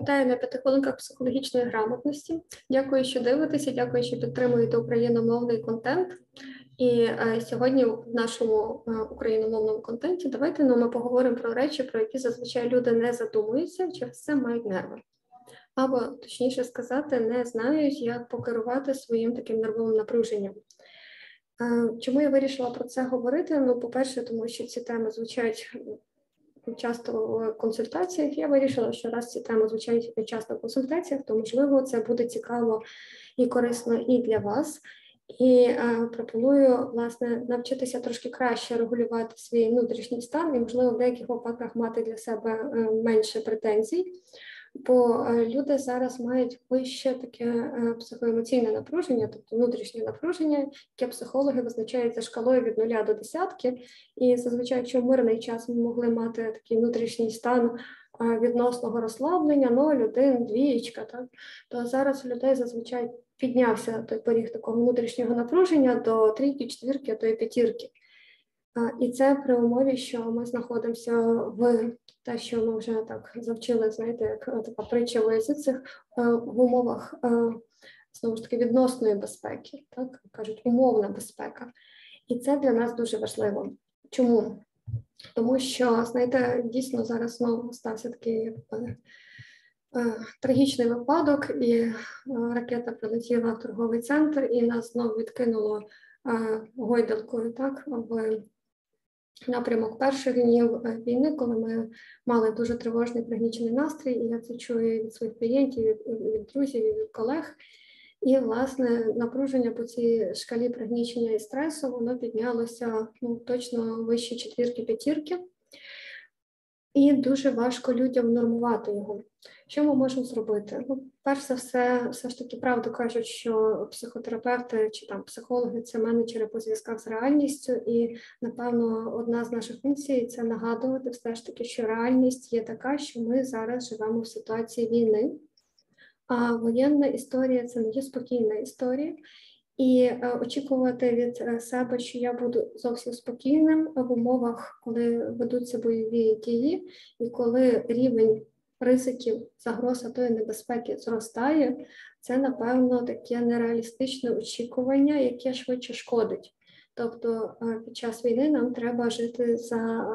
Вітаю на п'яти психологічної грамотності. Дякую, що дивитеся. Дякую, що підтримуєте україномовний контент. І е, сьогодні в нашому е, україномовному контенті давайте ну, ми поговоримо про речі, про які зазвичай люди не задумуються, через це мають нерви. Або точніше сказати, не знають, як покерувати своїм таким нервовим напруженням. Е, чому я вирішила про це говорити? Ну, по-перше, тому що ці теми звучать часто в консультаціях. Я вирішила, що раз ці теми звучать часто в консультаціях, то можливо це буде цікаво і корисно і для вас. І е, пропоную власне навчитися трошки краще регулювати свій внутрішній стан і, можливо, в деяких випадках мати для себе е, менше претензій. Бо е, люди зараз мають вище таке е, психоемоційне напруження, тобто внутрішнє напруження, яке психологи визначають за шкалою від нуля до десятки. І зазвичай, якщо в мирний час ми могли мати такий внутрішній стан е, відносного розслаблення, 0, 1, двієчка, так то зараз у людей зазвичай піднявся той поріг такого внутрішнього напруження до трійки, четвірки, а то й п'ятірки. І це при умові, що ми знаходимося в те, що ми вже так завчили, знаєте, як е, така притча в язицях е, в умовах е, знову ж таки відносної безпеки, так кажуть, умовна безпека. І це для нас дуже важливо. Чому? Тому що, знаєте, дійсно зараз знову стався такий е, трагічний випадок, і ракета прилетіла в торговий центр, і нас знову відкинуло гойдалкою так, в напрямок перших днів е, війни, коли ми мали дуже тривожний пригнічений настрій, і я це чую від своїх клієнтів, від друзів, і від колег. І, власне, напруження по цій шкалі пригнічення і стресу воно піднялося ну, точно вище четвірки-п'ятірки і дуже важко людям нормувати його. Що ми можемо зробити? Ну, перш за все, все ж таки, правду кажуть, що психотерапевти чи там психологи це менеджери по зв'язках з реальністю, і напевно одна з наших функцій це нагадувати все ж таки, що реальність є така, що ми зараз живемо в ситуації війни. А воєнна історія це не є спокійна історія, і е, очікувати від е, себе, що я буду зовсім спокійним в умовах, коли ведуться бойові дії, і коли рівень ризиків загроз тої небезпеки зростає, це напевно таке нереалістичне очікування, яке швидше шкодить. Тобто е, під час війни нам треба жити за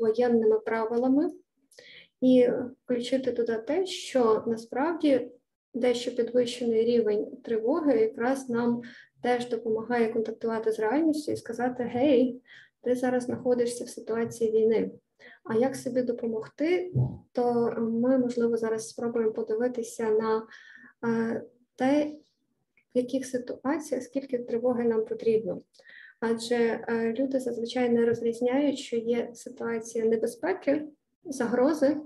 воєнними правилами і включити туди те, що насправді дещо підвищений рівень тривоги якраз нам теж допомагає контактувати з реальністю і сказати: Гей, ти зараз знаходишся в ситуації війни. А як собі допомогти, то ми, можливо, зараз спробуємо подивитися на е, те, в яких ситуаціях скільки тривоги нам потрібно. Адже е, люди зазвичай не розрізняють, що є ситуація небезпеки, загрози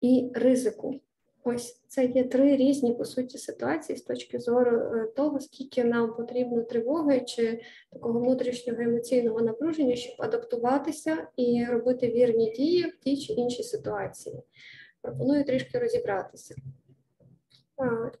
і ризику. Ось це є три різні по суті ситуації з точки зору е, того, скільки нам потрібно тривоги чи такого внутрішнього емоційного напруження, щоб адаптуватися і робити вірні дії в тій чи іншій ситуації. Пропоную трішки розібратися.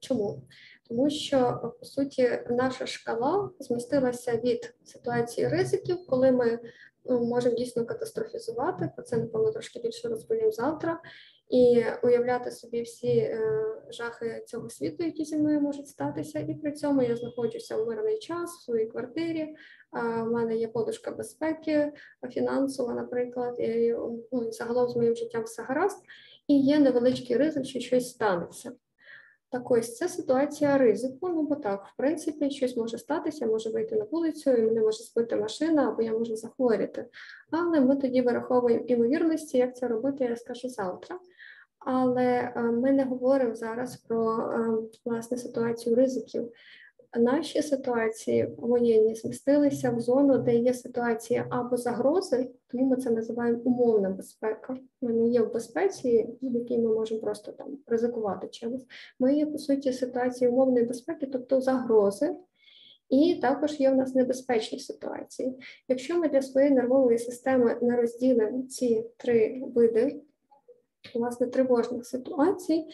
Чому? Тому що по суті наша шкала змістилася від ситуації ризиків, коли ми ну, можемо дійсно катастрофізувати. Про це напевно трошки більше розповім завтра і уявляти собі всі е, жахи цього світу, які зі мною можуть статися, і при цьому я знаходжуся в мирний час в своїй квартирі. У мене є подушка безпеки, фінансова, наприклад, і ну, загалом з моїм життям все гаразд, і є невеличкий ризик, що щось станеться. Так ось це ситуація ризику. Ну бо так, в принципі, щось може статися, може вийти на вулицю, і мене може збити машина, або я можу захворіти. Але ми тоді вираховуємо імовірності, як це робити, я скажу завтра. Але е, ми не говоримо зараз про е, власне ситуацію ризиків. Наші ситуації воєнні змістилися в зону, де є ситуація або загрози, тому ми це називаємо умовна безпека. Ми не є в безпеці, в якій ми можемо просто там ризикувати чимось. Ми є по суті ситуації умовної безпеки, тобто загрози. І також є в нас небезпечні ситуації. Якщо ми для своєї нервової системи не розділимо ці три види власне тривожних ситуацій,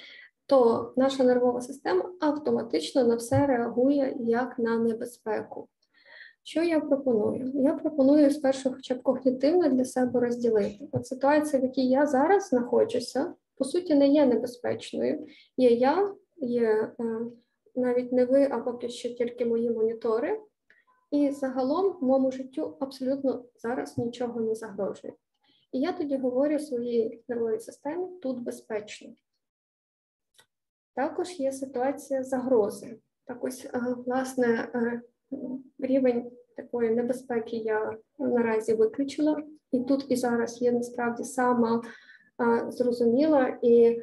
то наша нервова система автоматично на все реагує як на небезпеку. Що я пропоную? Я пропоную спершу, хоча б когнітивно для себе розділити. От ситуація, в якій я зараз знаходжуся, по суті не є небезпечною. Є я, є навіть не ви, а поки що тільки мої монітори. І загалом моєму життю абсолютно зараз нічого не загрожує. І я тоді говорю своїй нервовій системі тут безпечно. Також є ситуація загрози. Так ось, е, власне, е, рівень такої небезпеки я наразі виключила, і тут і зараз є насправді сама е, зрозуміла і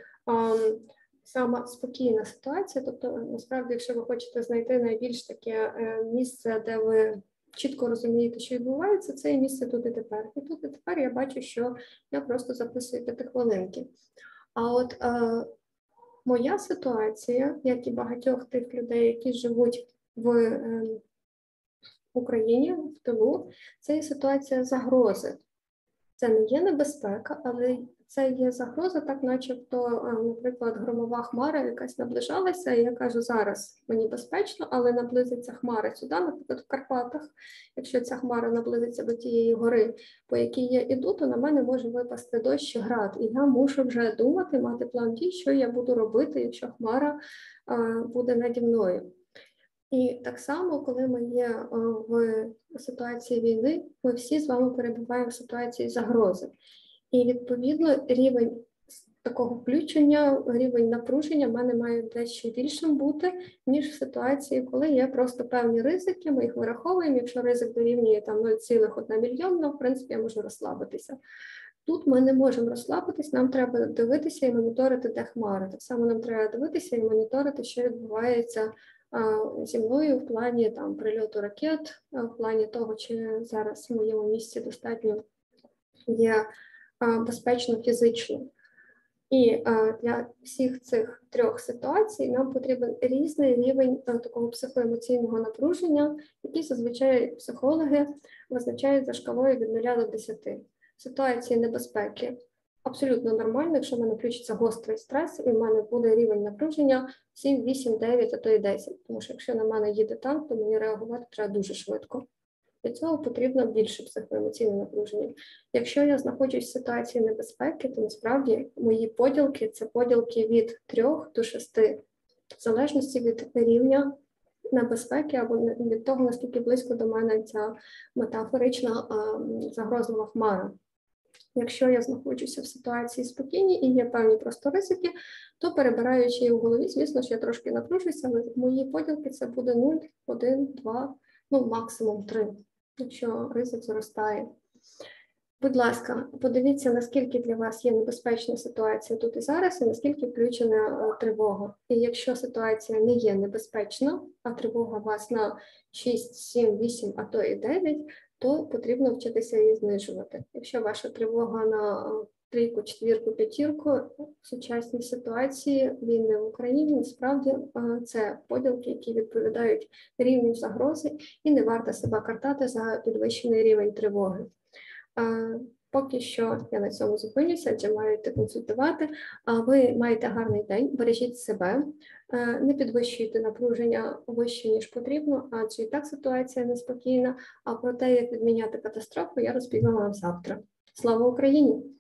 сама спокійна ситуація. Тобто, насправді, якщо ви хочете знайти найбільш таке місце, де ви чітко розумієте, що відбувається, це місце тут і тепер. І тут і тепер я бачу, що я просто записую п'ятихвилинки. А от е, моя ситуація, як і багатьох тих людей, які живуть в е, Україні, в тилу, це є ситуація загрози. Це не є небезпека, але це є загроза, так начебто, е, наприклад, громова хмара якась наближалася, і я кажу, зараз мені безпечно, але наблизиться хмара сюди, наприклад, в Карпатах. Якщо ця хмара наблизиться до тієї гори, по якій я іду, то на мене може випасти дощ і град. І я мушу вже думати, мати план дій, що я буду робити, якщо хмара е, буде наді мною. І так само, коли ми є е, в ситуації війни, ми всі з вами перебуваємо в ситуації загрози. І відповідно рівень такого включення, рівень напруження в мене має дещо більшим бути, ніж в ситуації, коли є просто певні ризики, ми їх вираховуємо. Якщо ризик дорівнює там 0,1 мільйонна, в принципі, я можу розслабитися. Тут ми не можемо розслабитись, нам треба дивитися і моніторити, де хмари. Так само нам треба дивитися і моніторити, що відбувається зі мною в плані там прильоту ракет, в плані того, чи зараз в моєму місці достатньо є безпечно фізично. І для всіх цих трьох ситуацій нам потрібен різний рівень такого психоемоційного напруження, який зазвичай психологи визначають за шкалою від 0 до 10. Ситуації небезпеки абсолютно нормально, якщо в мене включиться гострий стрес, і в мене буде рівень напруження 7, 8, 9, а то і 10. Тому що якщо на мене їде танк, то мені реагувати треба дуже швидко. Для цього потрібно більше психоемоційне напруження. Якщо я знаходжусь в ситуації небезпеки, то насправді мої поділки це поділки від 3 до 6, в залежності від рівня небезпеки або від того, наскільки близько до мене ця метафорична загрозлива хмара. Якщо я знаходжуся в ситуації спокійній і є певні просто ризики, то перебираючи її в голові, звісно ж, я трошки напружуся, але мої поділки це буде 0, 1, 2, ну максимум 3 якщо ризик зростає. Будь ласка, подивіться, наскільки для вас є небезпечна ситуація тут і зараз, і наскільки включена е, тривога. І якщо ситуація не є небезпечна, а тривога у вас на 6, 7, 8, а то і 9, то потрібно вчитися її знижувати. Якщо ваша тривога на е, трійку, четвірку, п'ятірку в сучасній ситуації війни в Україні насправді це поділки, які відповідають рівню загрози, і не варто себе картати за підвищений рівень тривоги. Поки що я на цьому зупинюся, адже маєте консультувати. А ви маєте гарний день, бережіть себе, не підвищуйте напруження вище ніж потрібно, адже і так ситуація неспокійна. А про те, як відміняти катастрофу, я розповім вам завтра. Слава Україні!